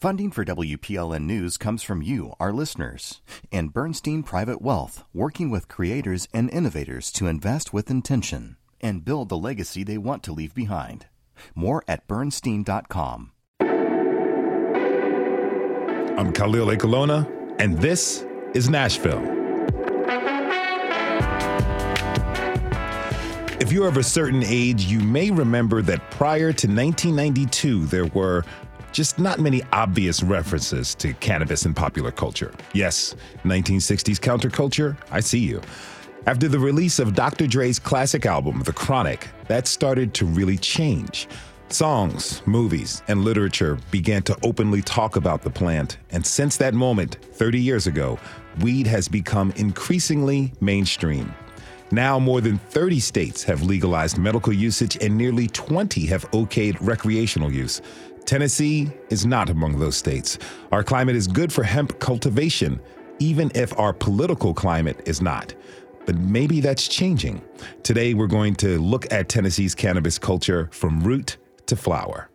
Funding for WPLN News comes from you, our listeners, and Bernstein Private Wealth, working with creators and innovators to invest with intention and build the legacy they want to leave behind. More at bernstein.com. I'm Khalil Ekulona, and this is Nashville. If you're of a certain age, you may remember that prior to 1992, there were just not many obvious references to cannabis in popular culture. Yes, 1960s counterculture, I see you. After the release of Dr. Dre's classic album, The Chronic, that started to really change. Songs, movies, and literature began to openly talk about the plant, and since that moment, 30 years ago, weed has become increasingly mainstream. Now, more than 30 states have legalized medical usage, and nearly 20 have okayed recreational use. Tennessee is not among those states. Our climate is good for hemp cultivation, even if our political climate is not. But maybe that's changing. Today, we're going to look at Tennessee's cannabis culture from root to flower.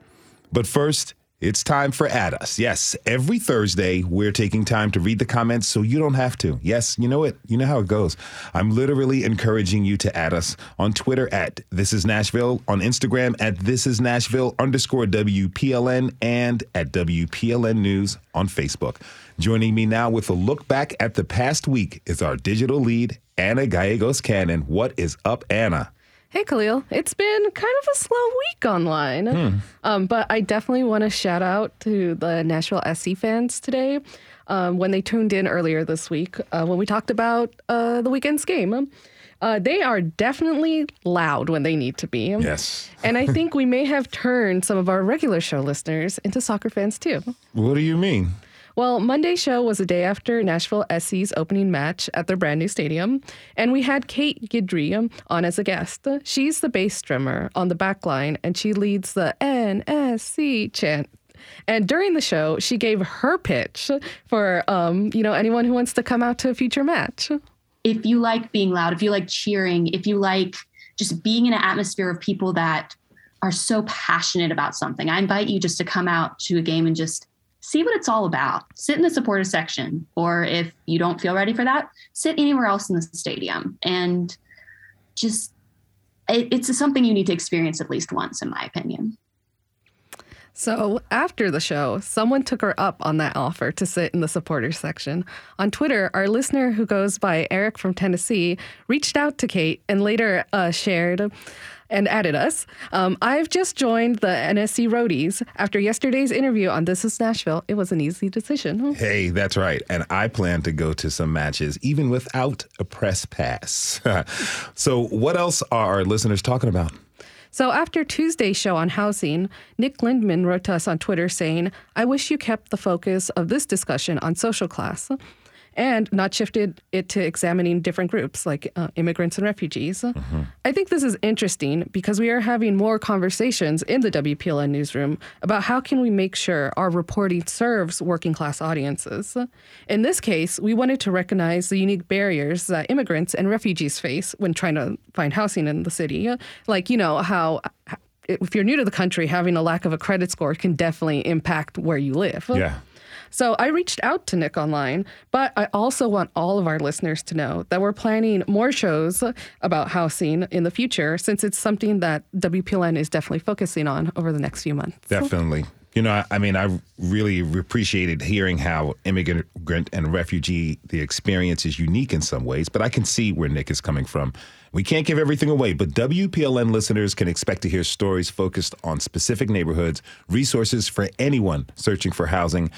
But first, it's time for Add Us. Yes, every Thursday, we're taking time to read the comments so you don't have to. Yes, you know it. You know how it goes. I'm literally encouraging you to add us on Twitter at This Is Nashville, on Instagram at This Is Nashville underscore WPLN, and at WPLN News on Facebook. Joining me now with a look back at the past week is our digital lead, Anna Gallegos Cannon. What is up, Anna? Hey, Khalil. It's been kind of a slow week online. Hmm. Um, but I definitely want to shout out to the Nashville SC fans today um, when they tuned in earlier this week uh, when we talked about uh, the weekend's game. Uh, they are definitely loud when they need to be. Yes. and I think we may have turned some of our regular show listeners into soccer fans too. What do you mean? Well, Monday's show was a day after Nashville SC's opening match at their brand new stadium, and we had Kate Guidry on as a guest. She's the bass drummer on the back line, and she leads the NSC chant and during the show, she gave her pitch for um, you know anyone who wants to come out to a future match. If you like being loud, if you like cheering, if you like just being in an atmosphere of people that are so passionate about something, I invite you just to come out to a game and just see what it's all about. Sit in the supporter section, or if you don't feel ready for that, sit anywhere else in the stadium and just it, it's something you need to experience at least once, in my opinion. So after the show, someone took her up on that offer to sit in the supporters section. On Twitter, our listener who goes by Eric from Tennessee reached out to Kate and later uh, shared and added us. Um, I've just joined the NSC Roadies. After yesterday's interview on This Is Nashville, it was an easy decision. Hey, that's right. And I plan to go to some matches even without a press pass. so, what else are our listeners talking about? So after Tuesday's show on housing, Nick Lindman wrote to us on Twitter saying, I wish you kept the focus of this discussion on social class and not shifted it to examining different groups like uh, immigrants and refugees. Mm-hmm. I think this is interesting because we are having more conversations in the WPLN newsroom about how can we make sure our reporting serves working class audiences. In this case, we wanted to recognize the unique barriers that immigrants and refugees face when trying to find housing in the city, like you know how if you're new to the country, having a lack of a credit score can definitely impact where you live. Yeah. So I reached out to Nick online, but I also want all of our listeners to know that we're planning more shows about housing in the future since it's something that WPLN is definitely focusing on over the next few months. Definitely. You know, I mean, I really appreciated hearing how immigrant and refugee, the experience is unique in some ways, but I can see where Nick is coming from. We can't give everything away, but WPLN listeners can expect to hear stories focused on specific neighborhoods, resources for anyone searching for housing,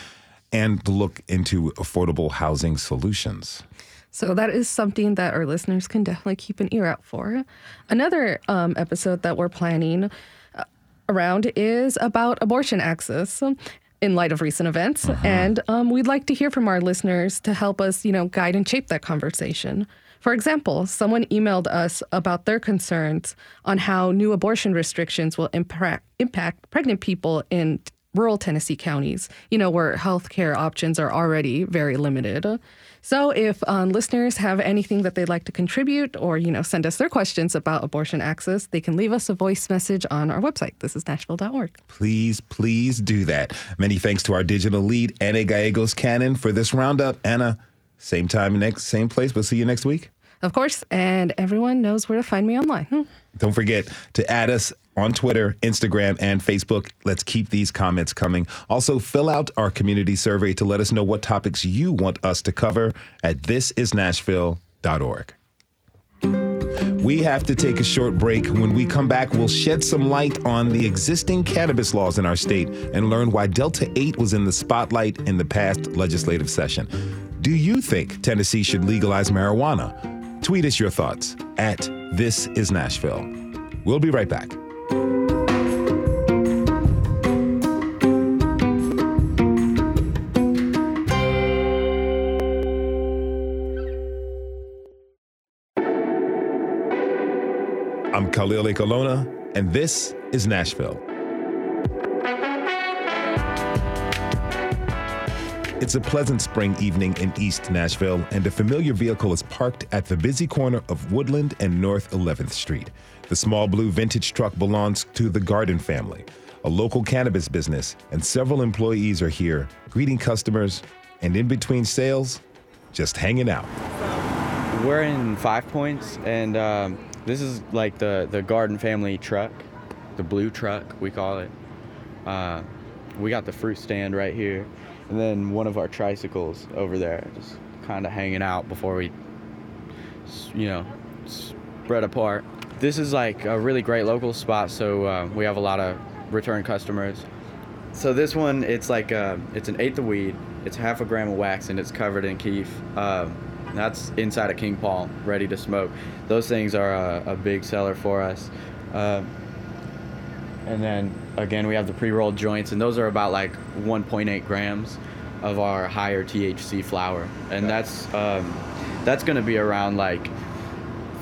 and look into affordable housing solutions. So that is something that our listeners can definitely keep an ear out for. Another um, episode that we're planning uh, around is about abortion access in light of recent events, uh-huh. and um, we'd like to hear from our listeners to help us, you know, guide and shape that conversation. For example, someone emailed us about their concerns on how new abortion restrictions will impact, impact pregnant people in rural Tennessee counties, you know, where healthcare options are already very limited. So if um, listeners have anything that they'd like to contribute or, you know, send us their questions about abortion access, they can leave us a voice message on our website. This is Nashville.org. Please, please do that. Many thanks to our digital lead, Anna Gallegos Cannon, for this roundup. Anna, same time, next same place. We'll see you next week. Of course, and everyone knows where to find me online. Hmm. Don't forget to add us on Twitter, Instagram, and Facebook. Let's keep these comments coming. Also, fill out our community survey to let us know what topics you want us to cover at thisisnashville.org. We have to take a short break. When we come back, we'll shed some light on the existing cannabis laws in our state and learn why Delta 8 was in the spotlight in the past legislative session. Do you think Tennessee should legalize marijuana? Tweet us your thoughts at This Is Nashville. We'll be right back. I'm Khalil Ekulona, and this is Nashville. It's a pleasant spring evening in East Nashville, and a familiar vehicle is parked at the busy corner of Woodland and North 11th Street. The small blue vintage truck belongs to the Garden family, a local cannabis business, and several employees are here greeting customers and in between sales, just hanging out. We're in Five Points, and um, this is like the, the Garden family truck, the blue truck, we call it. Uh, we got the fruit stand right here, and then one of our tricycles over there, just kind of hanging out before we, you know, spread apart. This is like a really great local spot, so uh, we have a lot of return customers. So this one, it's like uh, it's an eighth of weed, it's half a gram of wax, and it's covered in kief. Uh, that's inside of King Palm, ready to smoke. Those things are a, a big seller for us. Uh, and then again, we have the pre-rolled joints, and those are about like 1.8 grams of our higher THC flower, and that's um, that's going to be around like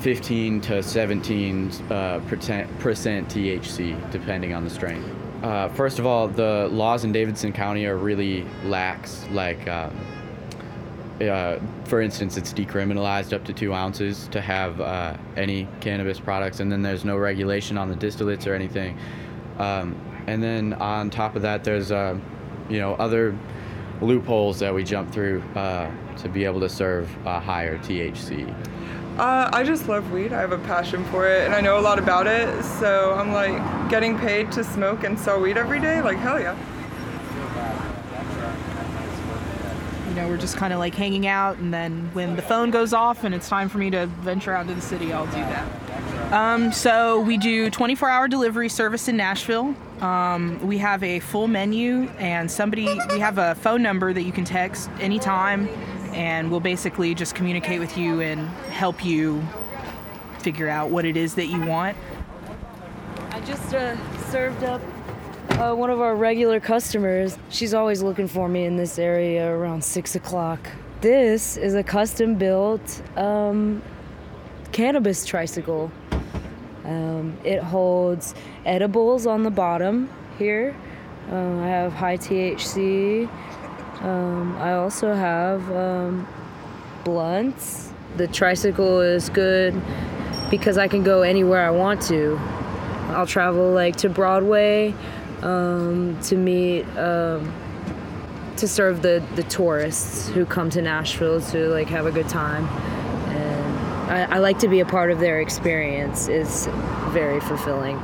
15 to 17 uh, percent, percent THC, depending on the strain. Uh, first of all, the laws in Davidson County are really lax. Like, um, uh, for instance, it's decriminalized up to two ounces to have uh, any cannabis products, and then there's no regulation on the distillates or anything. Um, and then on top of that, there's uh, you know other loopholes that we jump through uh, to be able to serve higher THC. Uh, I just love weed. I have a passion for it, and I know a lot about it. So I'm like getting paid to smoke and sell weed every day. Like hell yeah. You know, we're just kind of like hanging out, and then when the phone goes off and it's time for me to venture out to the city, I'll do that. Um, so we do 24-hour delivery service in Nashville. Um, we have a full menu, and somebody we have a phone number that you can text anytime and we'll basically just communicate with you and help you figure out what it is that you want. I just uh, served up uh, one of our regular customers. She's always looking for me in this area around six o'clock. This is a custom built um, cannabis tricycle. Um, it holds edibles on the bottom here. Uh, I have high THC um, I also have um, blunts. The tricycle is good because I can go anywhere I want to. I'll travel like to Broadway um, to meet um, to serve the the tourists who come to Nashville to like have a good time. And I, I like to be a part of their experience. It's very fulfilling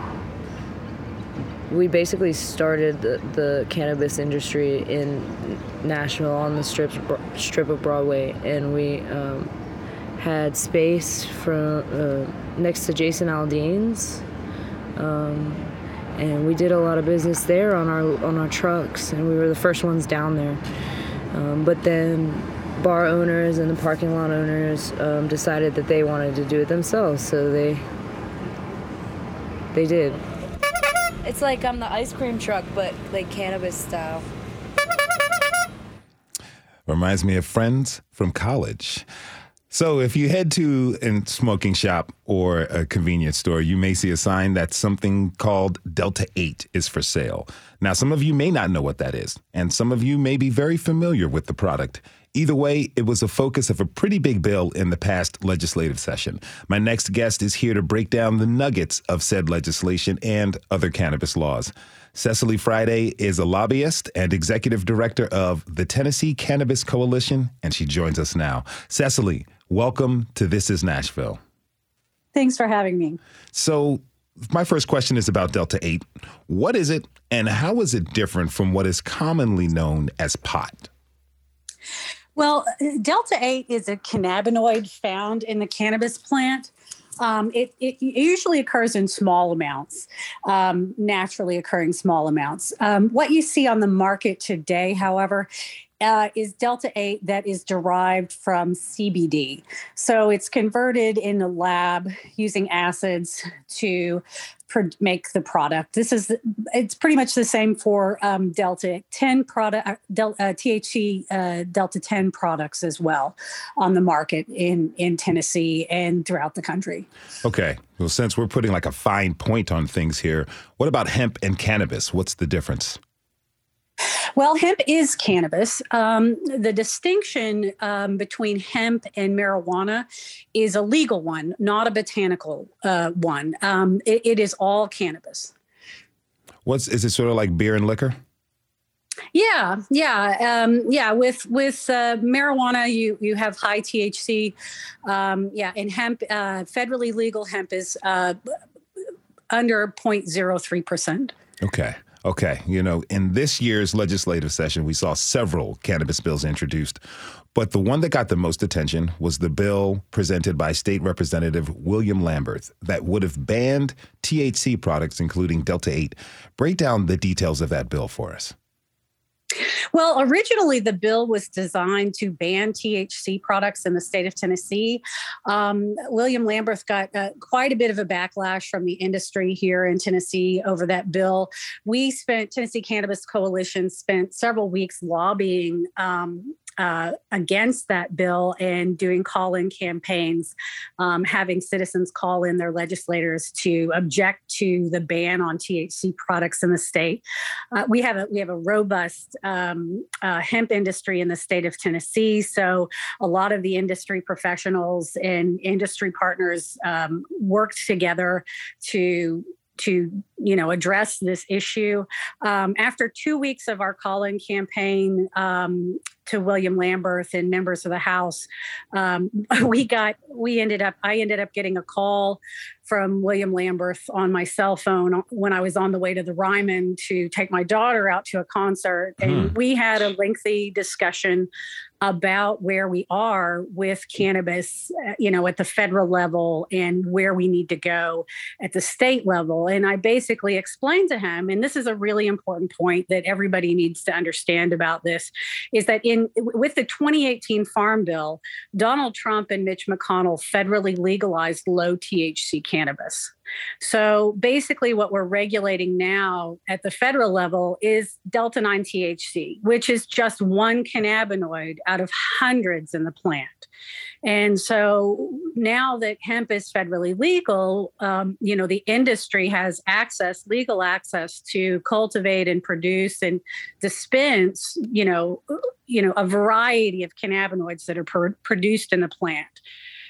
we basically started the, the, cannabis industry in Nashville on the strip strip of Broadway, and we um, had space from uh, next to Jason Aldean's, um, and we did a lot of business there on our on our trucks, and we were the first ones down there. Um, but then bar owners and the parking lot owners um, decided that they wanted to do it themselves, so they they did. It's like I'm the ice cream truck, but like cannabis style. Reminds me of friends from college. So, if you head to a smoking shop or a convenience store, you may see a sign that something called Delta 8 is for sale. Now, some of you may not know what that is, and some of you may be very familiar with the product. Either way, it was a focus of a pretty big bill in the past legislative session. My next guest is here to break down the nuggets of said legislation and other cannabis laws. Cecily Friday is a lobbyist and executive director of the Tennessee Cannabis Coalition, and she joins us now. Cecily, welcome to This is Nashville. Thanks for having me. So, my first question is about Delta 8. What is it, and how is it different from what is commonly known as pot? Well, Delta 8 is a cannabinoid found in the cannabis plant. Um, it, it, usually occurs in small amounts, um, naturally occurring small amounts. Um, what you see on the market today, however, uh, is delta 8 that is derived from CBD. So it's converted in the lab using acids to make the product. This is it's pretty much the same for um, delta 10 product uh, del, uh, THC uh, delta 10 products as well on the market in in Tennessee and throughout the country. Okay. Well, since we're putting like a fine point on things here, what about hemp and cannabis? What's the difference? Well, hemp is cannabis. Um, the distinction um, between hemp and marijuana is a legal one, not a botanical uh, one. Um, it, it is all cannabis. What's is it sort of like beer and liquor? Yeah, yeah, um, yeah. With with uh, marijuana, you you have high THC. Um, yeah, and hemp, uh, federally legal hemp is uh, under 0.03 percent. Okay. Okay, you know, in this year's legislative session, we saw several cannabis bills introduced, but the one that got the most attention was the bill presented by State Representative William Lamberth that would have banned THC products, including Delta 8. Break down the details of that bill for us. Well, originally the bill was designed to ban THC products in the state of Tennessee. Um, William Lamberth got uh, quite a bit of a backlash from the industry here in Tennessee over that bill. We spent, Tennessee Cannabis Coalition spent several weeks lobbying um, uh, against that bill and doing call in campaigns, um, having citizens call in their legislators to object to the ban on THC products in the state. Uh, we have a we have a robust um, uh, hemp industry in the state of Tennessee, so a lot of the industry professionals and industry partners um, worked together to to you know address this issue um, after two weeks of our call-in campaign um, to william lamberth and members of the house um, we got we ended up i ended up getting a call from william lamberth on my cell phone when i was on the way to the ryman to take my daughter out to a concert and hmm. we had a lengthy discussion about where we are with cannabis, you know, at the federal level and where we need to go at the state level. And I basically explained to him, and this is a really important point that everybody needs to understand about this, is that in with the 2018 Farm Bill, Donald Trump and Mitch McConnell federally legalized low THC cannabis. So basically, what we're regulating now at the federal level is Delta 9 THC, which is just one cannabinoid out of hundreds in the plant. And so now that hemp is federally legal, um, you know, the industry has access, legal access to cultivate and produce and dispense, you know, you know, a variety of cannabinoids that are pr- produced in the plant.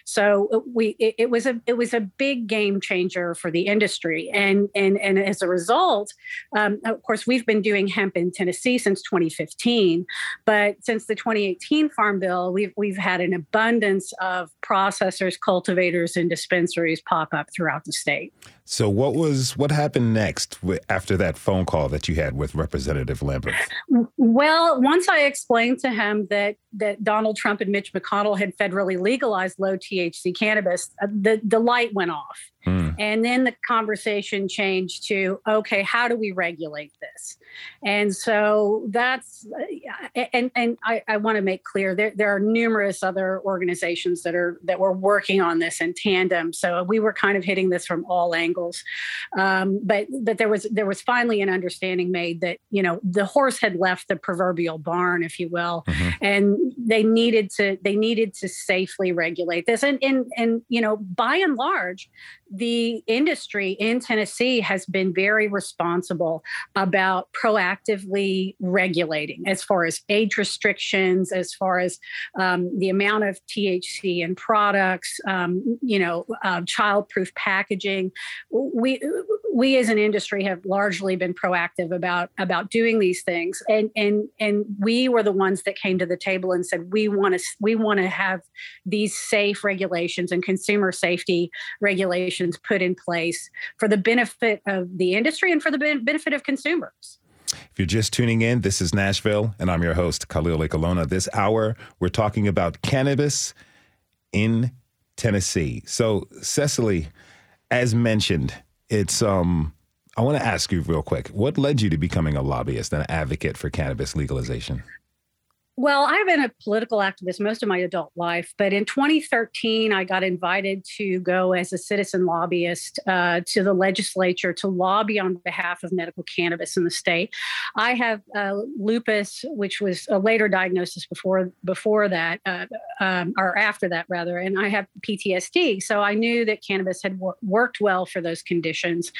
So uh, we it, it, was a it was a big game changer for the industry, and and and as a result, um, of course, we've been doing hemp in Tennessee since 2015, but since the 2018 Farm Bill, we've we've had an abundance of processors, cultivators, and dispensaries pop up throughout the state. So what was what happened next after that phone call that you had with Representative Lamberth? Well, once I explained to him that that Donald Trump and Mitch McConnell had federally legalized low THC cannabis, uh, the the light went off. Mm. And then the conversation changed to okay, how do we regulate this? And so that's and and I, I want to make clear there there are numerous other organizations that are that were working on this in tandem. So we were kind of hitting this from all angles, um, but but there was there was finally an understanding made that you know the horse had left the proverbial barn, if you will, mm-hmm. and they needed to they needed to safely regulate this. And and and you know by and large, the industry in Tennessee has been very responsible about proactively regulating as far as age restrictions, as far as um, the amount of THC in products, um, you know, uh, child-proof packaging. We we as an industry have largely been proactive about about doing these things, and and and we were the ones that came to the table and said we want to we want to have these safe regulations and consumer safety regulations put in place for the benefit of the industry and for the benefit of consumers. If you're just tuning in, this is Nashville, and I'm your host, Khalil Ekulona. This hour, we're talking about cannabis in Tennessee. So, Cecily, as mentioned, it's um I want to ask you real quick, what led you to becoming a lobbyist and an advocate for cannabis legalization? Well, I've been a political activist most of my adult life, but in 2013, I got invited to go as a citizen lobbyist uh, to the legislature to lobby on behalf of medical cannabis in the state. I have uh, lupus, which was a later diagnosis before before that, uh, um, or after that rather, and I have PTSD. So I knew that cannabis had wor- worked well for those conditions,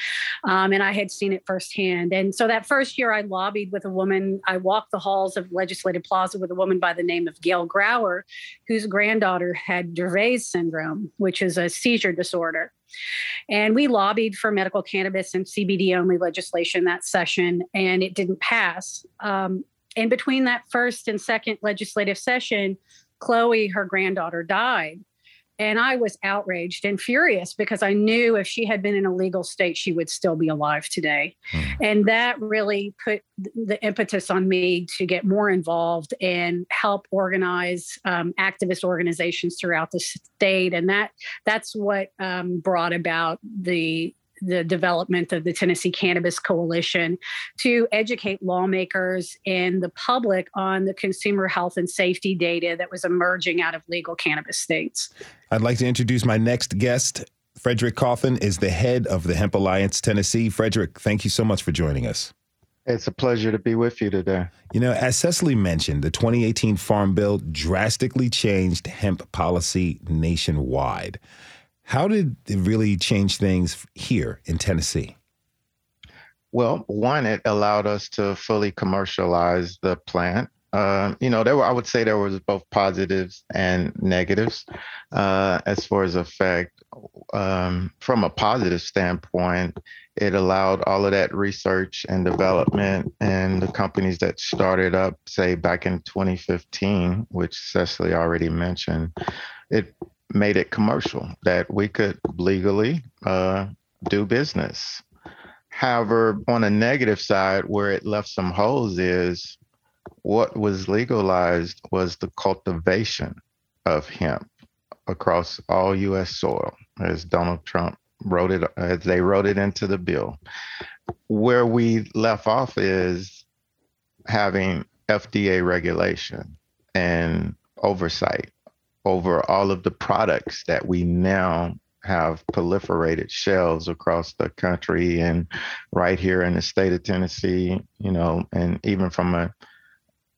um, and I had seen it firsthand. And so that first year, I lobbied with a woman. I walked the halls of Legislative Plaza with a woman by the name of Gail Grauer, whose granddaughter had Dravet syndrome, which is a seizure disorder. And we lobbied for medical cannabis and CBD only legislation that session, and it didn't pass. Um, and between that first and second legislative session, Chloe, her granddaughter, died. And I was outraged and furious because I knew if she had been in a legal state, she would still be alive today. Mm. And that really put the impetus on me to get more involved and help organize um, activist organizations throughout the state. And that that's what um, brought about the the development of the Tennessee Cannabis Coalition to educate lawmakers and the public on the consumer health and safety data that was emerging out of legal cannabis states. I'd like to introduce my next guest. Frederick Cawthon is the head of the Hemp Alliance Tennessee. Frederick, thank you so much for joining us. It's a pleasure to be with you today. You know, as Cecily mentioned, the 2018 Farm Bill drastically changed hemp policy nationwide. How did it really change things here in Tennessee? Well, one, it allowed us to fully commercialize the plant. Uh, you know, there were I would say there was both positives and negatives uh, as far as effect. Um, from a positive standpoint, it allowed all of that research and development and the companies that started up, say back in 2015, which Cecily already mentioned, it made it commercial that we could legally uh, do business. However, on a negative side, where it left some holes is what was legalized was the cultivation of hemp across all U.S. soil, as Donald Trump wrote it, as they wrote it into the bill. Where we left off is having FDA regulation and oversight over all of the products that we now have proliferated shelves across the country and right here in the state of Tennessee, you know, and even from a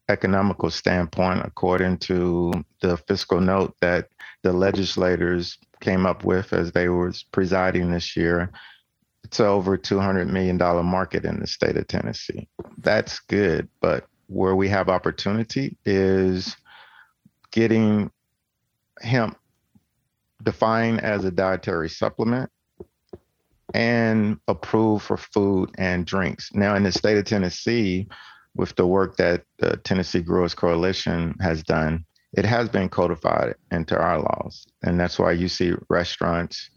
economical standpoint, according to the fiscal note that the legislators came up with as they were presiding this year, it's over $200 million market in the state of Tennessee. That's good, but where we have opportunity is getting hemp defined as a dietary supplement and approved for food and drinks. Now, in the state of Tennessee, with the work that the Tennessee Growers Coalition has done, it has been codified into our laws. And that's why you see restaurants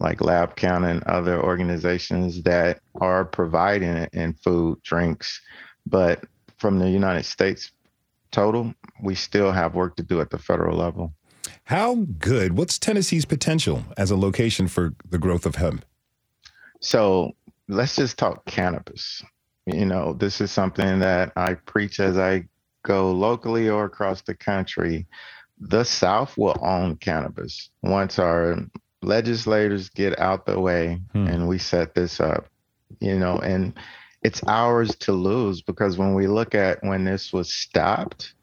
like LabCanna and other organizations that are providing it in food, drinks. But from the United States total, we still have work to do at the federal level. How good? What's Tennessee's potential as a location for the growth of hemp? So let's just talk cannabis. You know, this is something that I preach as I go locally or across the country, the South will own cannabis once our legislators get out the way hmm. and we set this up, you know, and it's ours to lose because when we look at when this was stopped,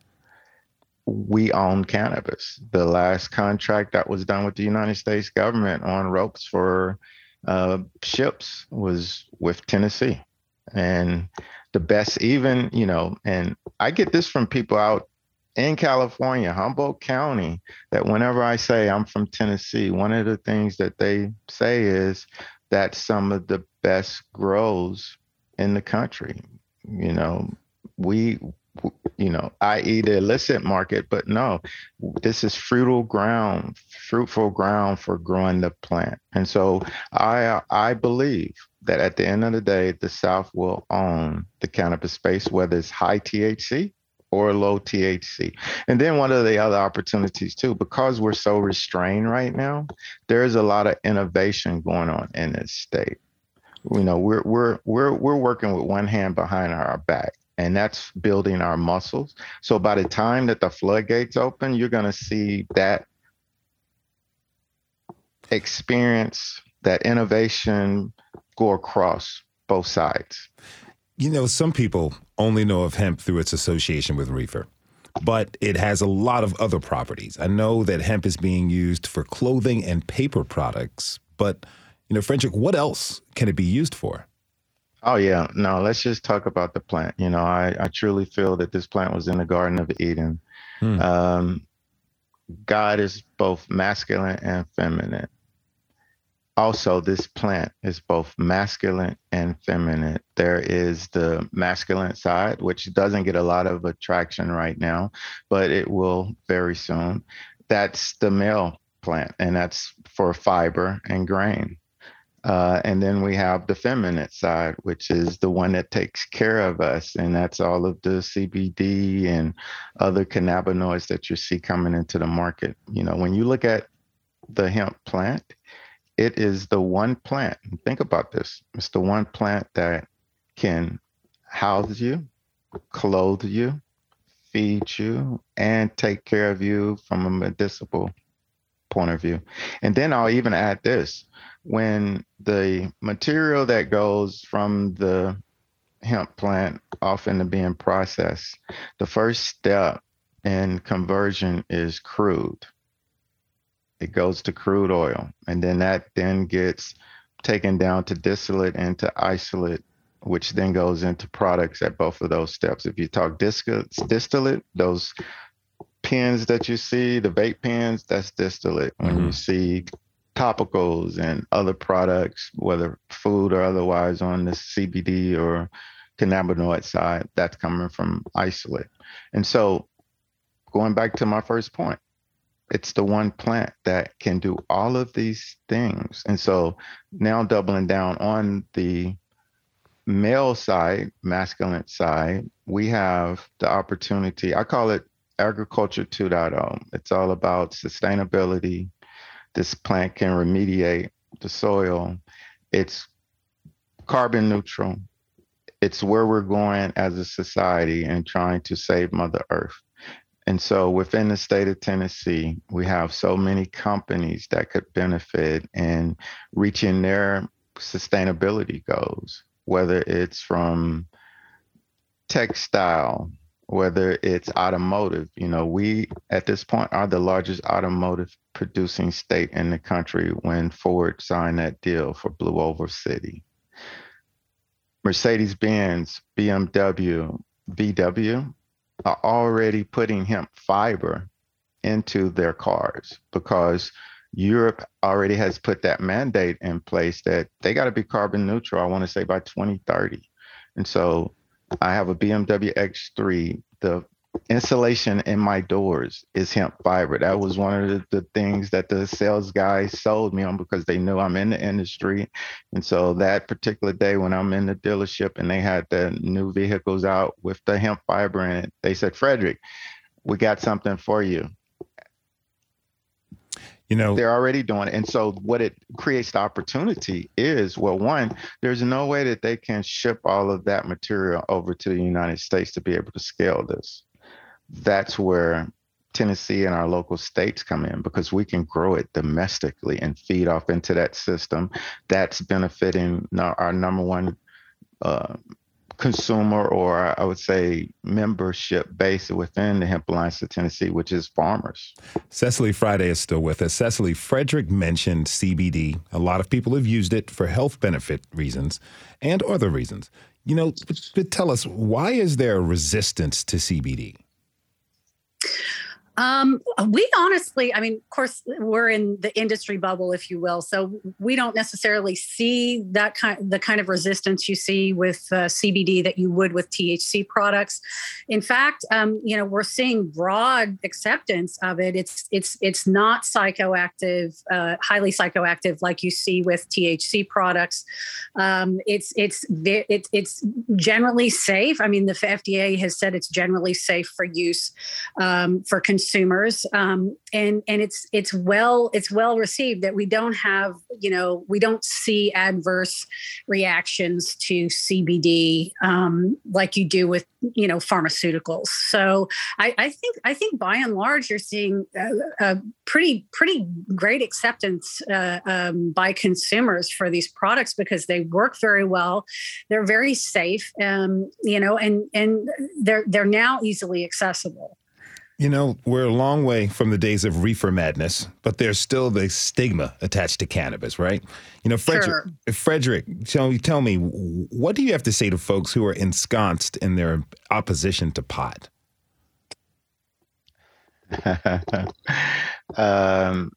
we own cannabis. The last contract that was done with the United States government on ropes for uh, ships was with Tennessee. And the best, even, you know, and I get this from people out in California, Humboldt County, that whenever I say I'm from Tennessee, one of the things that they say is that some of the best grows in the country. You know, we you know, i.e. the illicit market, but no, this is fruitful ground, fruitful ground for growing the plant. And so I I believe that at the end of the day, the South will own the cannabis space, whether it's high THC or low THC. And then one of the other opportunities too, because we're so restrained right now, there's a lot of innovation going on in this state. You know, we're we're we're we're working with one hand behind our back and that's building our muscles. So by the time that the floodgates open, you're going to see that experience, that innovation go across both sides. You know, some people only know of hemp through its association with reefer, but it has a lot of other properties. I know that hemp is being used for clothing and paper products, but you know, Frederick, what else can it be used for? Oh yeah, no. Let's just talk about the plant. You know, I I truly feel that this plant was in the Garden of Eden. Hmm. Um, God is both masculine and feminine. Also, this plant is both masculine and feminine. There is the masculine side, which doesn't get a lot of attraction right now, but it will very soon. That's the male plant, and that's for fiber and grain. Uh, and then we have the feminine side, which is the one that takes care of us. And that's all of the CBD and other cannabinoids that you see coming into the market. You know, when you look at the hemp plant, it is the one plant. Think about this it's the one plant that can house you, clothe you, feed you, and take care of you from a medicinal point of view. And then I'll even add this when the material that goes from the hemp plant off into being processed, the first step in conversion is crude. It goes to crude oil, and then that then gets taken down to distillate and to isolate, which then goes into products at both of those steps. If you talk distillate, those pens that you see, the vape pens, that's distillate. When mm-hmm. you see topicals and other products, whether food or otherwise, on the CBD or cannabinoid side, that's coming from isolate. And so, going back to my first point, it's the one plant that can do all of these things. And so, now doubling down on the male side, masculine side, we have the opportunity. I call it agriculture 2.0. It's all about sustainability, this plant can remediate the soil. It's carbon neutral. It's where we're going as a society and trying to save Mother Earth. And so within the state of Tennessee, we have so many companies that could benefit in reaching their sustainability goals, whether it's from textile, whether it's automotive. You know, we at this point are the largest automotive producing state in the country when Ford signed that deal for Blue Oval City. Mercedes Benz, BMW, VW are already putting hemp fiber into their cars because Europe already has put that mandate in place that they got to be carbon neutral, I want to say by 2030. And so I have a BMW X3. The insulation in my doors is hemp fiber. That was one of the, the, things that the sales guy sold me on because they knew I'm in the industry. And so that particular day when I'm in the dealership and they had the new vehicles out with the hemp fiber in it, they said, Frederick, we got something for you. You know, they're already doing it. And so what it creates the opportunity is well, one, there's no way that they can ship all of that material over to the United States to be able to scale this. that's where Tennessee and our local states come in because we can grow it domestically and feed off into that system. That's benefiting our number one uh, consumer, or I would say membership base within the Hemp Alliance of Tennessee, which is farmers. Cecily Friday is still with us. Cecily, Frederick mentioned CBD. A lot of people have used it for health benefit reasons and other reasons. You know, but, but tell us, why is there resistance to CBD? Um, we honestly, I mean, of course, we're in the industry bubble, if you will, so we don't necessarily see that kind, the kind of resistance you see with uh, CBD that you would with THC products. In fact, um, you know, we're seeing broad acceptance of it. It's it's it's not psychoactive, uh, highly psychoactive like you see with THC products. Um, it's it's it's it's generally safe. I mean, the FDA has said it's generally safe for use um, for consumers consumers um, and and it's it's well it's well received that we don't have you know we don't see adverse reactions to CBD um, like you do with you know pharmaceuticals. So I, I think I think by and large you're seeing a, a pretty pretty great acceptance uh, um, by consumers for these products because they work very well they're very safe um, you know and and they're they're now easily accessible you know, we're a long way from the days of reefer madness, but there's still the stigma attached to cannabis, right? You know, Frederick, sure. Frederick, tell, tell me, what do you have to say to folks who are ensconced in their opposition to pot? um,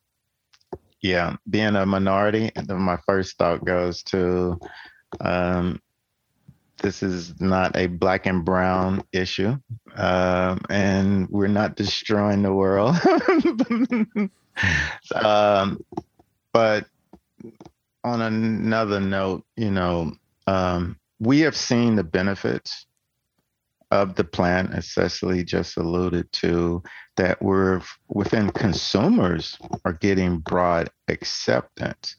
yeah, being a minority, my first thought goes to um, this is not a black and brown issue, um, and we're not destroying the world. um, but on another note, you know, um, we have seen the benefits of the plant, as Cecily just alluded to, that we're within consumers are getting broad acceptance.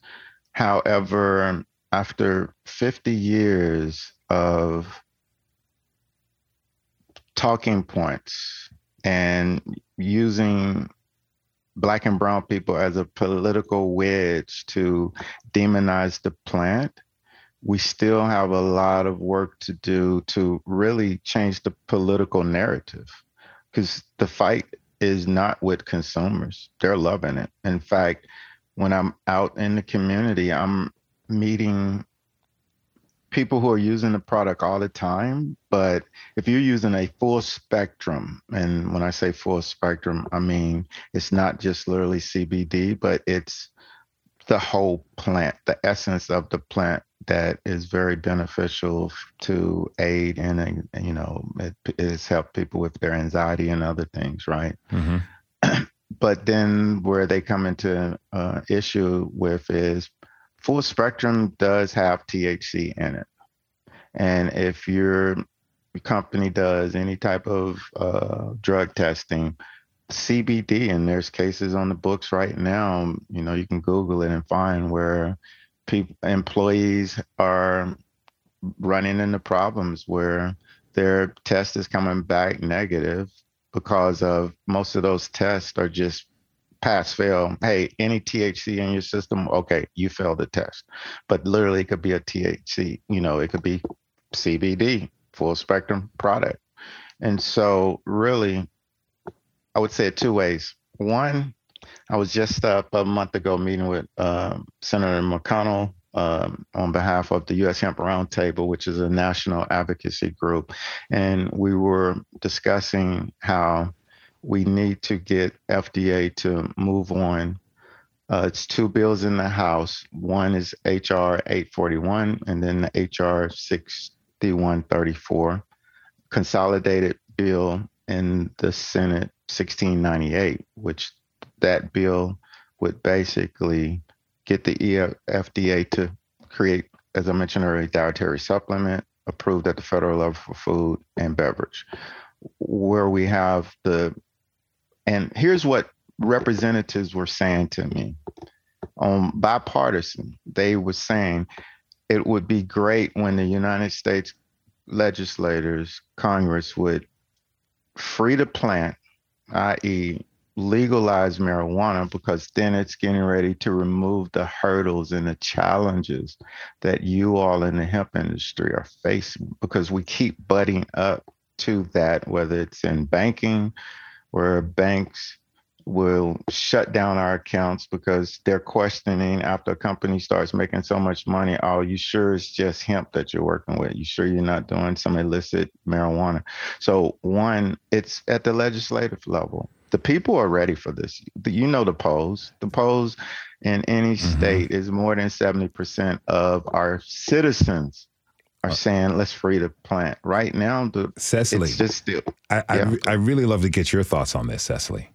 However, after 50 years of talking points and using black and brown people as a political wedge to demonize the plant, we still have a lot of work to do to really change the political narrative because the fight is not with consumers. They're loving it. In fact, when I'm out in the community, I'm meeting people who are using the product all the time, but if you're using a full spectrum, and when I say full spectrum, I mean it's not just literally CBD, but it's the whole plant, the essence of the plant that is very beneficial to aid and you know, it, it's helped people with their anxiety and other things, right? Mm-hmm. but then where they come into uh, issue with is full spectrum does have THC in it. And if your company does any type of uh, drug testing, CBD, and there's cases on the books right now, you know, you can Google it and find where people, employees are running into problems where their test is coming back negative because of most of those tests are just pass fail. Hey, any THC in your system? Okay, you failed the test. But literally, it could be a THC. You know, it could be CBD, full spectrum product. And so, really, I would say it two ways. One, I was just up a month ago meeting with uh, Senator McConnell um, on behalf of the U.S. Hemp Roundtable, which is a national advocacy group. And we were discussing how we need to get FDA to move on. Uh, it's two bills in the House. One is HR 841, and then the HR 6134, consolidated bill in the Senate 1698, which that bill would basically get the FDA to create, as I mentioned earlier, dietary supplement approved at the federal level for food and beverage, where we have the and here's what representatives were saying to me on bipartisan. They were saying it would be great when the United States legislators, Congress would free to plant, i.e., legalize marijuana because then it's getting ready to remove the hurdles and the challenges that you all in the hemp industry are facing because we keep butting up to that, whether it's in banking, where banks will shut down our accounts because they're questioning after a company starts making so much money oh you sure it's just hemp that you're working with? You sure you're not doing some illicit marijuana? So one it's at the legislative level. The people are ready for this. You know the polls. The polls in any mm-hmm. state is more than 70% of our citizens are saying let's free the plant right now the cecily it's just still I, yeah. I, I really love to get your thoughts on this cecily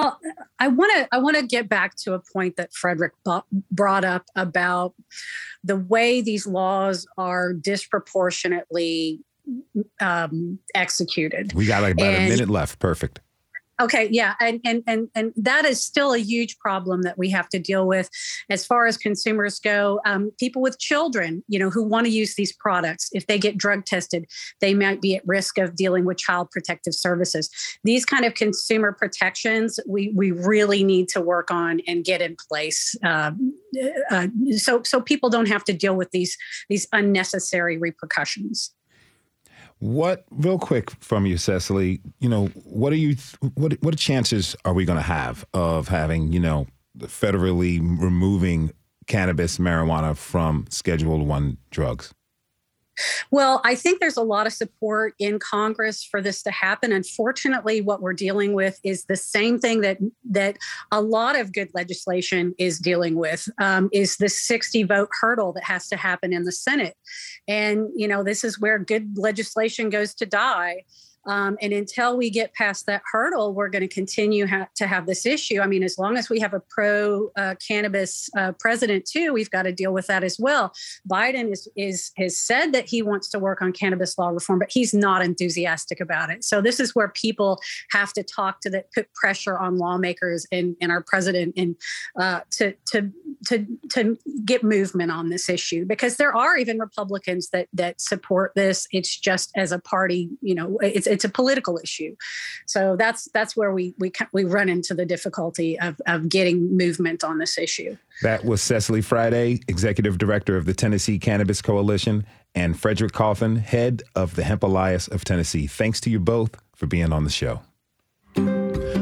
well, I want to I want to get back to a point that Frederick brought up about the way these laws are disproportionately um, executed. We got like about and, a minute left. Perfect. Okay, yeah, and and and and that is still a huge problem that we have to deal with, as far as consumers go. Um, people with children, you know, who want to use these products, if they get drug tested, they might be at risk of dealing with child protective services. These kind of consumer protections, we we really need to work on and get in place, uh, uh, so so people don't have to deal with these these unnecessary repercussions. What, real quick from you, Cecily, you know, what are you, what, what chances are we going to have of having, you know, federally removing cannabis, marijuana from Schedule One drugs? Well, I think there's a lot of support in Congress for this to happen. Unfortunately, what we're dealing with is the same thing that that a lot of good legislation is dealing with um, is the 60 vote hurdle that has to happen in the Senate. And you know, this is where good legislation goes to die. Um, and until we get past that hurdle, we're going to continue ha- to have this issue. I mean, as long as we have a pro uh, cannabis uh, president too, we've got to deal with that as well. Biden is, is has said that he wants to work on cannabis law reform, but he's not enthusiastic about it. So this is where people have to talk to that, put pressure on lawmakers and, and our president and uh, to to to to get movement on this issue because there are even Republicans that that support this. It's just as a party, you know, it's a political issue. So that's that's where we we we run into the difficulty of of getting movement on this issue. That was Cecily Friday, executive director of the Tennessee Cannabis Coalition, and Frederick Cawthon, head of the Hemp Alliance of Tennessee. Thanks to you both for being on the show.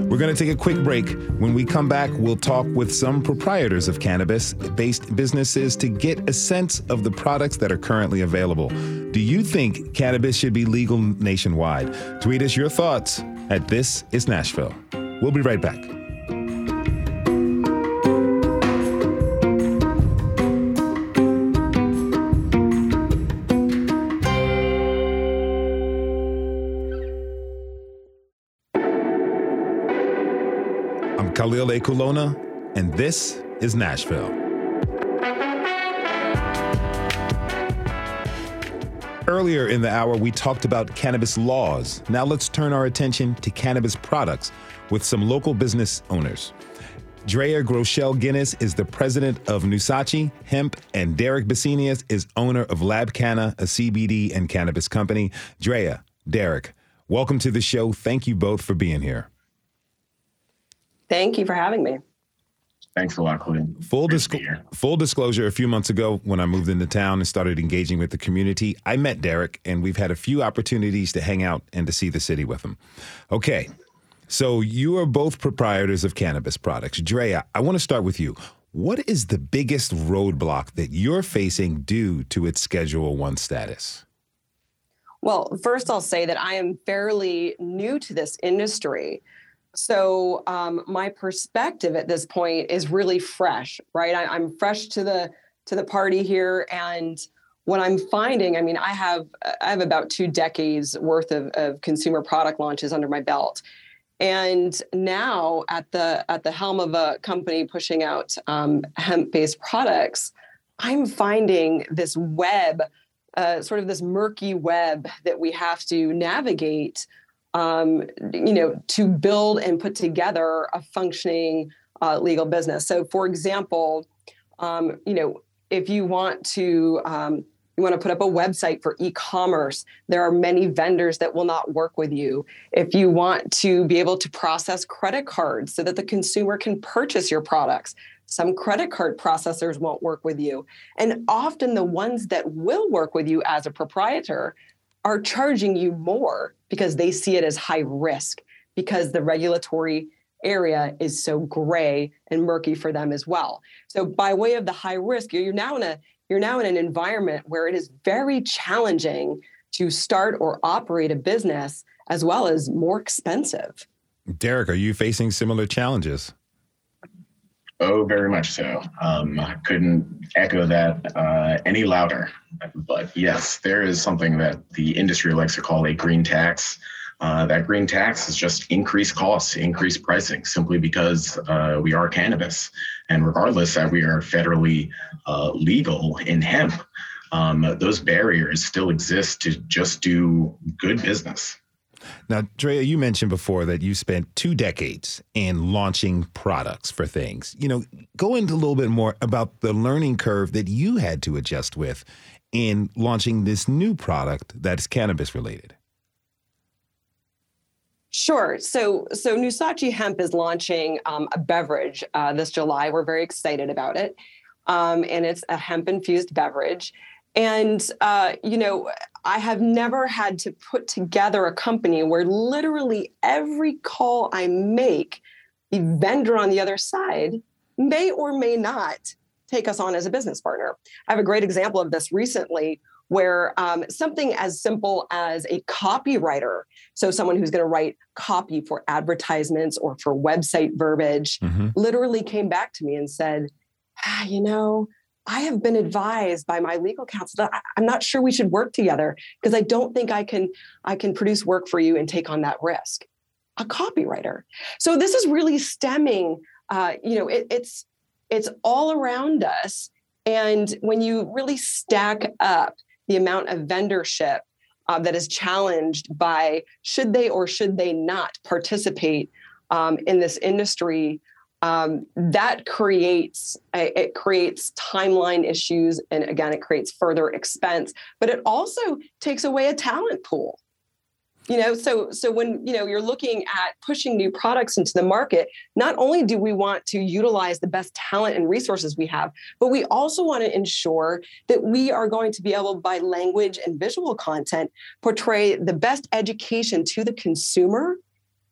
We're going to take a quick break. When we come back, we'll talk with some proprietors of cannabis based businesses to get a sense of the products that are currently available. Do you think cannabis should be legal nationwide? Tweet us your thoughts at This Is Nashville. We'll be right back. Khalil Ekulona, and this is Nashville. Earlier in the hour, we talked about cannabis laws. Now let's turn our attention to cannabis products with some local business owners. Drea Groeschel Guinness is the president of NuSachi Hemp, and Derek Besenius is owner of LabCanna, a CBD and cannabis company. Drea, Derek, welcome to the show. Thank you both for being here. Thank you for having me. Thanks a lot, Chloe. Full, full disclosure, a few months ago when I moved into town and started engaging with the community, I met Derek and we've had a few opportunities to hang out and to see the city with him. Okay, so you are both proprietors of cannabis products. Drea, I want to start with you. What is the biggest roadblock that you're facing due to its Schedule 1 status? Well, first, I'll say that I am fairly new to this industry. So um, my perspective at this point is really fresh, right? I, I'm fresh to the to the party here, and what I'm finding, I mean, I have I have about two decades worth of, of consumer product launches under my belt, and now at the at the helm of a company pushing out um, hemp-based products, I'm finding this web, uh, sort of this murky web that we have to navigate um, you know, to build and put together a functioning uh, legal business. So, for example, um, you know, if you want to um, you want to put up a website for e commerce, there are many vendors that will not work with you. If you want to be able to process credit cards so that the consumer can purchase your products, some credit card processors won't work with you. And often the ones that will work with you as a proprietor are charging you more because they see it as high risk because the regulatory area is so gray and murky for them as well. So by way of the high risk, you're now in a you're now in an environment where it is very challenging to start or operate a business as well as more expensive. Derek, are you facing similar challenges? Oh, very much so. Um, I couldn't echo that uh, any louder. But yes, there is something that the industry likes to call a green tax. Uh, that green tax is just increased costs, increased pricing, simply because uh, we are cannabis. And regardless that we are federally uh, legal in hemp, um, those barriers still exist to just do good business. Now, Drea, you mentioned before that you spent two decades in launching products for things. You know, go into a little bit more about the learning curve that you had to adjust with in launching this new product that is cannabis related. Sure. So, so NuSachi Hemp is launching um, a beverage uh, this July. We're very excited about it, um, and it's a hemp infused beverage. And uh, you know, I have never had to put together a company where literally every call I make, the vendor on the other side may or may not take us on as a business partner. I have a great example of this recently where um, something as simple as a copywriter, so someone who's going to write copy for advertisements or for website verbiage, mm-hmm. literally came back to me and said, ah, you know, I have been advised by my legal counsel that I'm not sure we should work together because I don't think I can I can produce work for you and take on that risk. A copywriter. So this is really stemming. Uh, you know, it, it's it's all around us, and when you really stack up the amount of vendorship uh, that is challenged by should they or should they not participate um, in this industry um, that creates it creates timeline issues and again it creates further expense but it also takes away a talent pool. You know so so when you know you're looking at pushing new products into the market not only do we want to utilize the best talent and resources we have but we also want to ensure that we are going to be able by language and visual content portray the best education to the consumer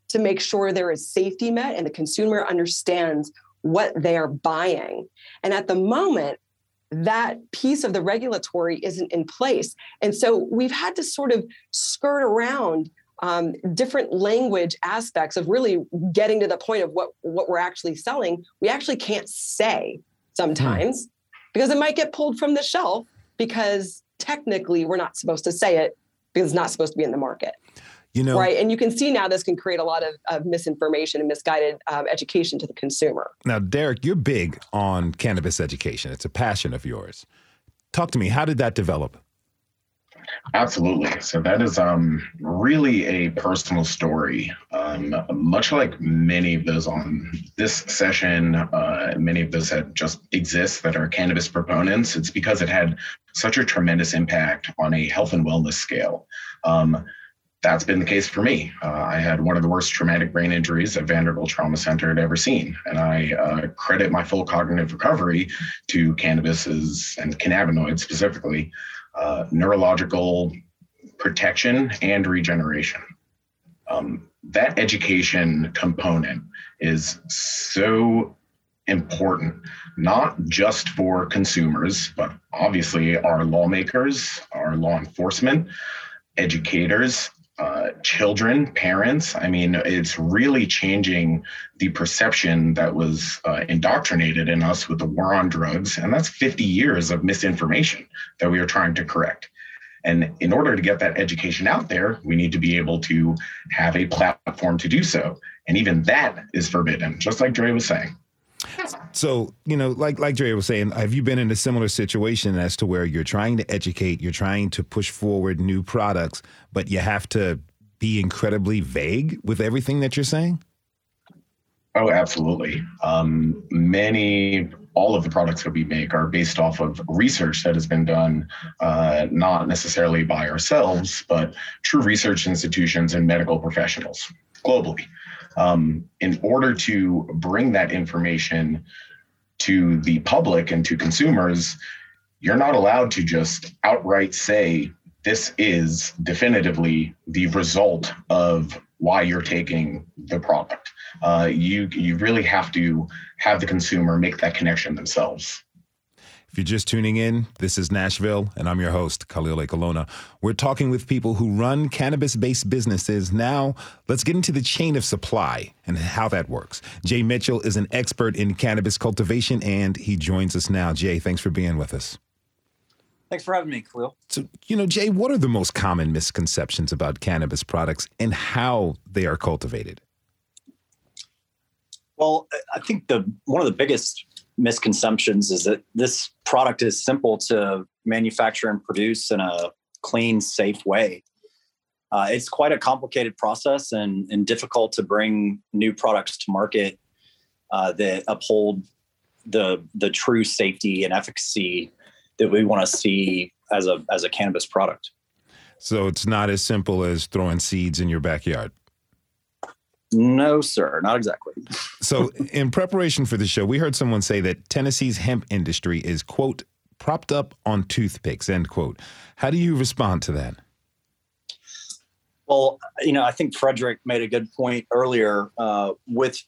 to make sure there is safety met and the consumer understands what they are buying. And at the moment, that piece of the regulatory isn't in place. And so we've had to sort of skirt around um, different language aspects of really getting to the point of what, what we're actually selling. We actually can't say sometimes because it might get pulled from the shelf because technically we're not supposed to say it because it's not supposed to be in the market. You know, right. And you can see now this can create a lot of, of misinformation and misguided um, education to the consumer. Now, Derek, you're big on cannabis education. It's a passion of yours. Talk to me. How did that develop? Absolutely. So that is um, really a personal story. Um, much like many of those on this session, uh, many of those that just exist that are cannabis proponents, it's because it had such a tremendous impact on a health and wellness scale. Um, that's been the case for me. Uh, I had one of the worst traumatic brain injuries at Vanderbilt Trauma Center I'd ever seen. And I uh, credit my full cognitive recovery to cannabis's and cannabinoids specifically, uh, neurological protection and regeneration. Um, that education component is so important, not just for consumers, but obviously our lawmakers, our law enforcement, educators, uh, children, parents. I mean, it's really changing the perception that was uh, indoctrinated in us with the war on drugs. And that's 50 years of misinformation that we are trying to correct. And in order to get that education out there, we need to be able to have a platform to do so. And even that is forbidden, just like Dre was saying. So, you know, like like Dre was saying, have you been in a similar situation as to where you're trying to educate, you're trying to push forward new products, but you have to be incredibly vague with everything that you're saying? Oh, absolutely. Um, many all of the products that we make are based off of research that has been done, uh, not necessarily by ourselves, but true research institutions and medical professionals globally. Um, in order to bring that information to the public and to consumers, you're not allowed to just outright say this is definitively the result of why you're taking the product. Uh, you you really have to have the consumer make that connection themselves. If you're just tuning in, this is Nashville, and I'm your host, Khalil Ekulona. We're talking with people who run cannabis based businesses. Now, let's get into the chain of supply and how that works. Jay Mitchell is an expert in cannabis cultivation, and he joins us now. Jay, thanks for being with us. Thanks for having me, Khalil. So, you know, Jay, what are the most common misconceptions about cannabis products and how they are cultivated? Well, I think the one of the biggest misconceptions is that this product is simple to manufacture and produce in a clean, safe way. Uh, it's quite a complicated process and, and difficult to bring new products to market uh, that uphold the the true safety and efficacy that we want to see as a as a cannabis product. So it's not as simple as throwing seeds in your backyard. No, sir, not exactly. so, in preparation for the show, we heard someone say that Tennessee's hemp industry is quote propped up on toothpicks end quote. How do you respond to that? Well, you know, I think Frederick made a good point earlier. Uh, with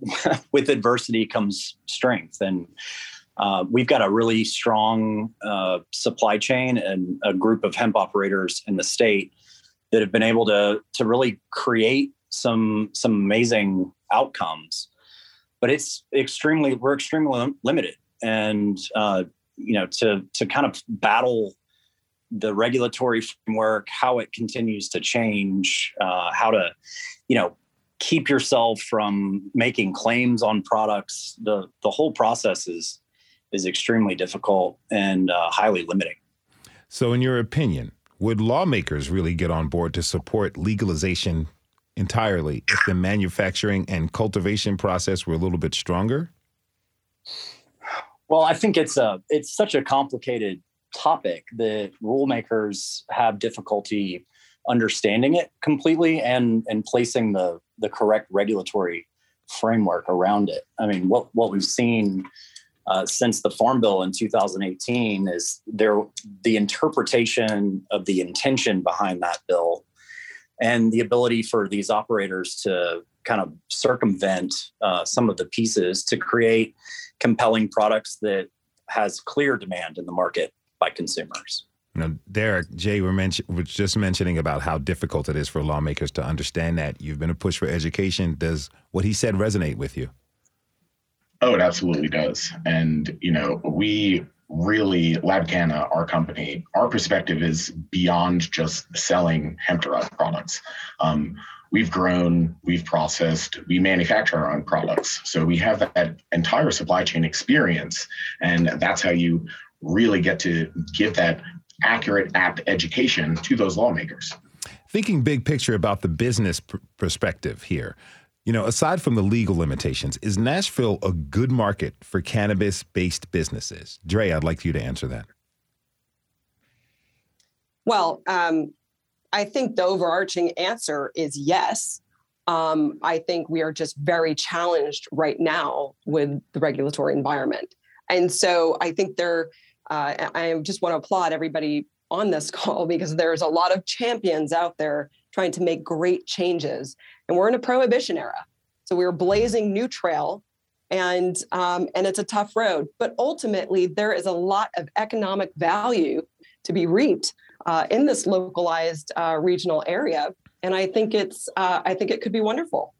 with adversity comes strength, and uh, we've got a really strong uh, supply chain and a group of hemp operators in the state that have been able to to really create some some amazing outcomes. But it's extremely we're extremely limited, and uh, you know to to kind of battle the regulatory framework, how it continues to change, uh, how to you know keep yourself from making claims on products. The the whole process is is extremely difficult and uh, highly limiting. So, in your opinion, would lawmakers really get on board to support legalization entirely if the manufacturing and cultivation process were a little bit stronger? Well, I think it's a it's such a complicated topic that rulemakers have difficulty understanding it completely and and placing the the correct regulatory framework around it. I mean, what what we've seen uh, since the Farm Bill in 2018 is there the interpretation of the intention behind that bill and the ability for these operators to kind of circumvent uh, some of the pieces to create compelling products that has clear demand in the market by consumers. Now, Derek, Jay, we're mention, was just mentioning about how difficult it is for lawmakers to understand that. You've been a push for education. Does what he said resonate with you? Oh, it absolutely does. And, you know, we really, LabCanna, our company, our perspective is beyond just selling hemp derived products. Um, we've grown, we've processed, we manufacture our own products. So we have that entire supply chain experience. And that's how you really get to give that accurate, apt education to those lawmakers. Thinking big picture about the business pr- perspective here, you know, aside from the legal limitations, is Nashville a good market for cannabis based businesses? Dre, I'd like you to answer that. Well, um, I think the overarching answer is yes. Um, I think we are just very challenged right now with the regulatory environment. And so I think there, uh, I just want to applaud everybody on this call because there's a lot of champions out there trying to make great changes and we're in a prohibition era. So we are blazing new trail, and um, and it's a tough road. But ultimately, there is a lot of economic value to be reaped uh, in this localized uh, regional area, and I think it's uh, I think it could be wonderful.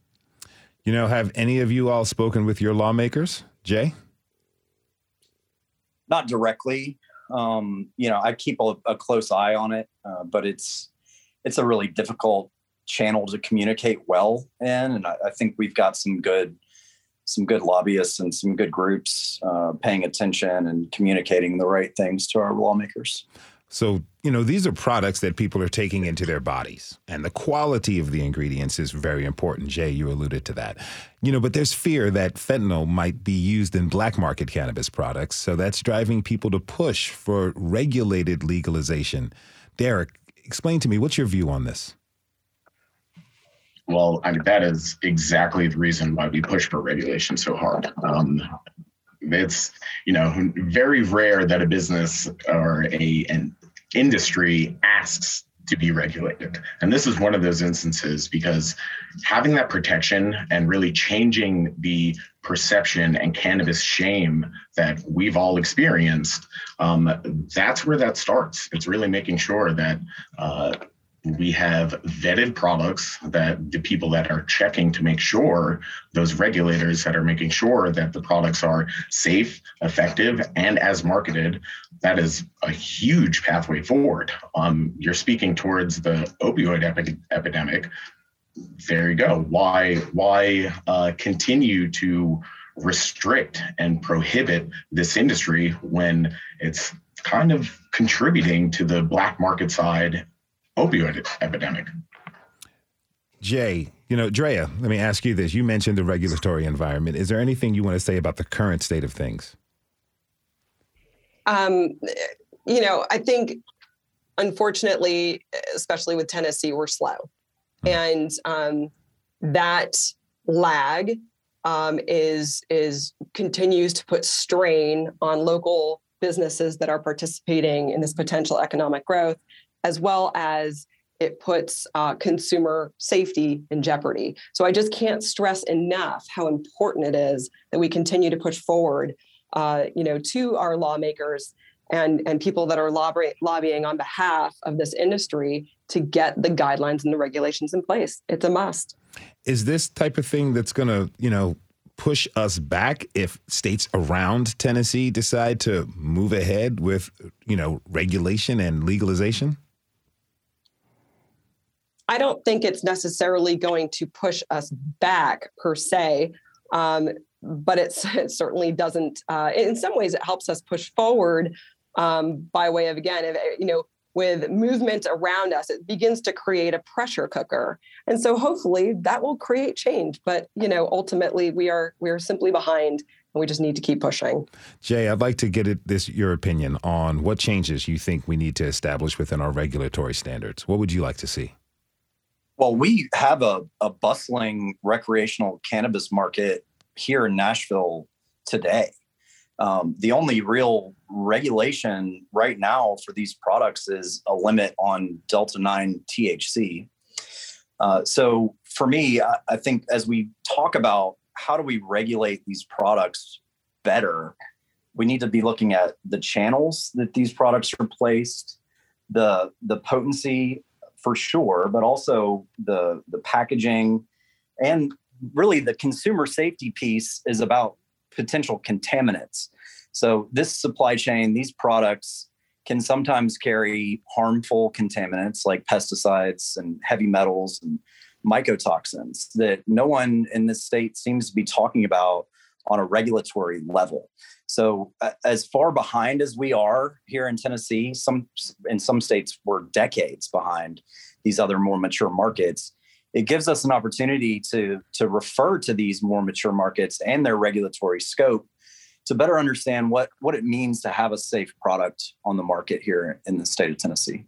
You know, have any of you all spoken with your lawmakers, Jay? Not directly. Um, you know, I keep a, a close eye on it, uh, but it's it's a really difficult channel to communicate well in, and I, I think we've got some good some good lobbyists and some good groups uh, paying attention and communicating the right things to our lawmakers. So, you know, these are products that people are taking into their bodies, and the quality of the ingredients is very important. Jay, you alluded to that. You know, but there's fear that fentanyl might be used in black market cannabis products. So that's driving people to push for regulated legalization. Derek, explain to me what's your view on this? Well, I mean, that is exactly the reason why we push for regulation so hard. Um, it's you know very rare that a business or a an industry asks to be regulated. And this is one of those instances because having that protection and really changing the perception and cannabis shame that we've all experienced, um, that's where that starts. It's really making sure that uh, we have vetted products that the people that are checking to make sure those regulators that are making sure that the products are safe effective and as marketed that is a huge pathway forward um, you're speaking towards the opioid epi- epidemic there you go why why uh, continue to restrict and prohibit this industry when it's kind of contributing to the black market side opioid epidemic. Jay, you know, Drea, let me ask you this. You mentioned the regulatory environment. Is there anything you want to say about the current state of things? Um, you know, I think unfortunately, especially with Tennessee, we're slow. And um, that lag um, is is continues to put strain on local businesses that are participating in this potential economic growth as well as it puts uh, consumer safety in jeopardy. So I just can't stress enough how important it is that we continue to push forward, uh, you know, to our lawmakers and and people that are lobby, lobbying on behalf of this industry to get the guidelines and the regulations in place. It's a must. Is this type of thing that's going to, you know, push us back if states around Tennessee decide to move ahead with, you know, regulation and legalization? I don't think it's necessarily going to push us back per se, um, but it certainly doesn't. Uh, in some ways, it helps us push forward um, by way of again, if, you know, with movement around us, it begins to create a pressure cooker, and so hopefully that will create change. But you know, ultimately, we are we are simply behind and we just need to keep pushing. Jay, I'd like to get it, this your opinion on what changes you think we need to establish within our regulatory standards. What would you like to see? Well, we have a, a bustling recreational cannabis market here in Nashville today. Um, the only real regulation right now for these products is a limit on Delta 9 THC. Uh, so for me, I, I, think as we talk about how do we regulate these products better, we need to be looking at the channels that these products are placed, the the potency for sure, but also the the packaging and really the consumer safety piece is about potential contaminants. So this supply chain, these products can sometimes carry harmful contaminants like pesticides and heavy metals and mycotoxins that no one in this state seems to be talking about on a regulatory level. So, as far behind as we are here in Tennessee, some in some states we're decades behind these other more mature markets. It gives us an opportunity to to refer to these more mature markets and their regulatory scope to better understand what what it means to have a safe product on the market here in the state of Tennessee.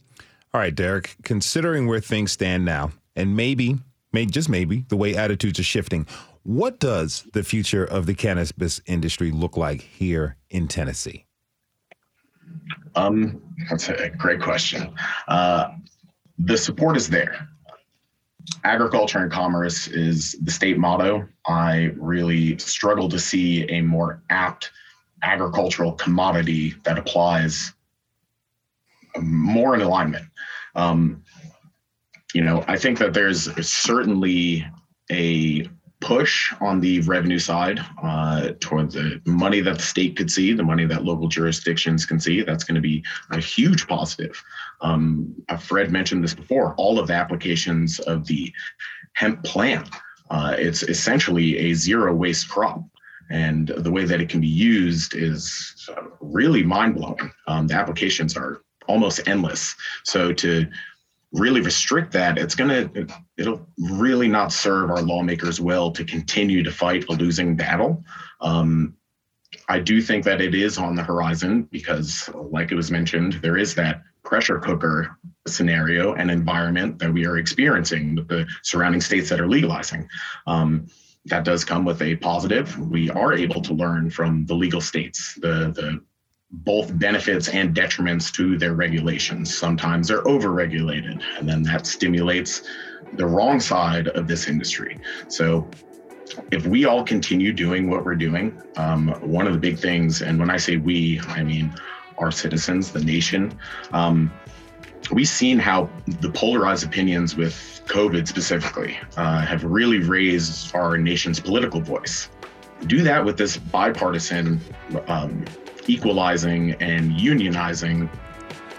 All right, Derek. Considering where things stand now, and maybe, maybe just maybe, the way attitudes are shifting, what does the future of the cannabis industry look like here in Tennessee? Um, that's a great question. Uh, the support is there. Agriculture and commerce is the state motto. I really struggle to see a more apt agricultural commodity that applies more in alignment. Um, you know, I think that there's certainly a push on the revenue side uh, toward the money that the state could see, the money that local jurisdictions can see. That's going to be a huge positive. Um, uh, Fred mentioned this before. All of the applications of the hemp plant, uh, it's essentially a zero waste crop. And the way that it can be used is really mind blowing. Um, the applications are almost endless. So to really restrict that, it's going to, it'll really not serve our lawmakers well to continue to fight a losing battle. Um, I do think that it is on the horizon because, like it was mentioned, there is that pressure cooker scenario and environment that we are experiencing with the surrounding states that are legalizing. Um, that does come with a positive. We are able to learn from the legal states, the, the both benefits and detriments to their regulations. Sometimes they're over-regulated, and then that stimulates the wrong side of this industry. So if we all continue doing what we're doing, um, one of the big things, and when I say we, I mean our citizens, the nation, um, we've seen how the polarized opinions with COVID specifically uh, have really raised our nation's political voice. Do that with this bipartisan, um, equalizing, and unionizing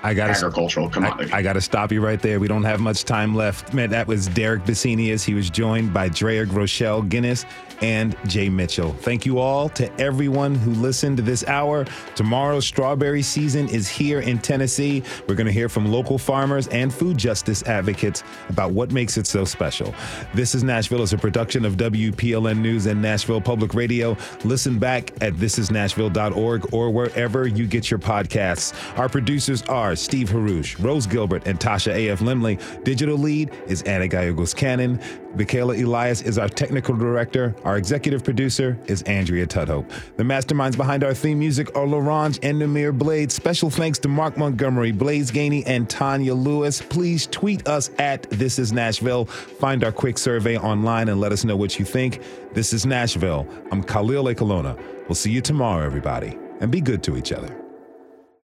I got agricultural commodity. I, I got to stop you right there. We don't have much time left. Man, that was Derek Besenius. He was joined by Drea Groeschel Guinness and Jay Mitchell. Thank you all to everyone who listened to this hour. Tomorrow's strawberry season is here in Tennessee. We're going to hear from local farmers and food justice advocates about what makes it so special. This is Nashville is a production of WPLN News and Nashville Public Radio. Listen back at thisisnashville.org or wherever you get your podcasts. Our producers are Steve Haruch, Rose Gilbert, and Tasha A.F. Lemley. Digital lead is Anna Gallegos Cannon. Michaela Elias is our technical director. Our executive producer is Andrea Tudhope. The masterminds behind our theme music are Laurent and Namir Blades. Special thanks to Mark Montgomery, Blaise Gainey, and Tonya Lewis. Please tweet us at This Is Nashville. Find our quick survey online and let us know what you think. This is Nashville. I'm Khalil Ekulona. We'll see you tomorrow, everybody, and be good to each other.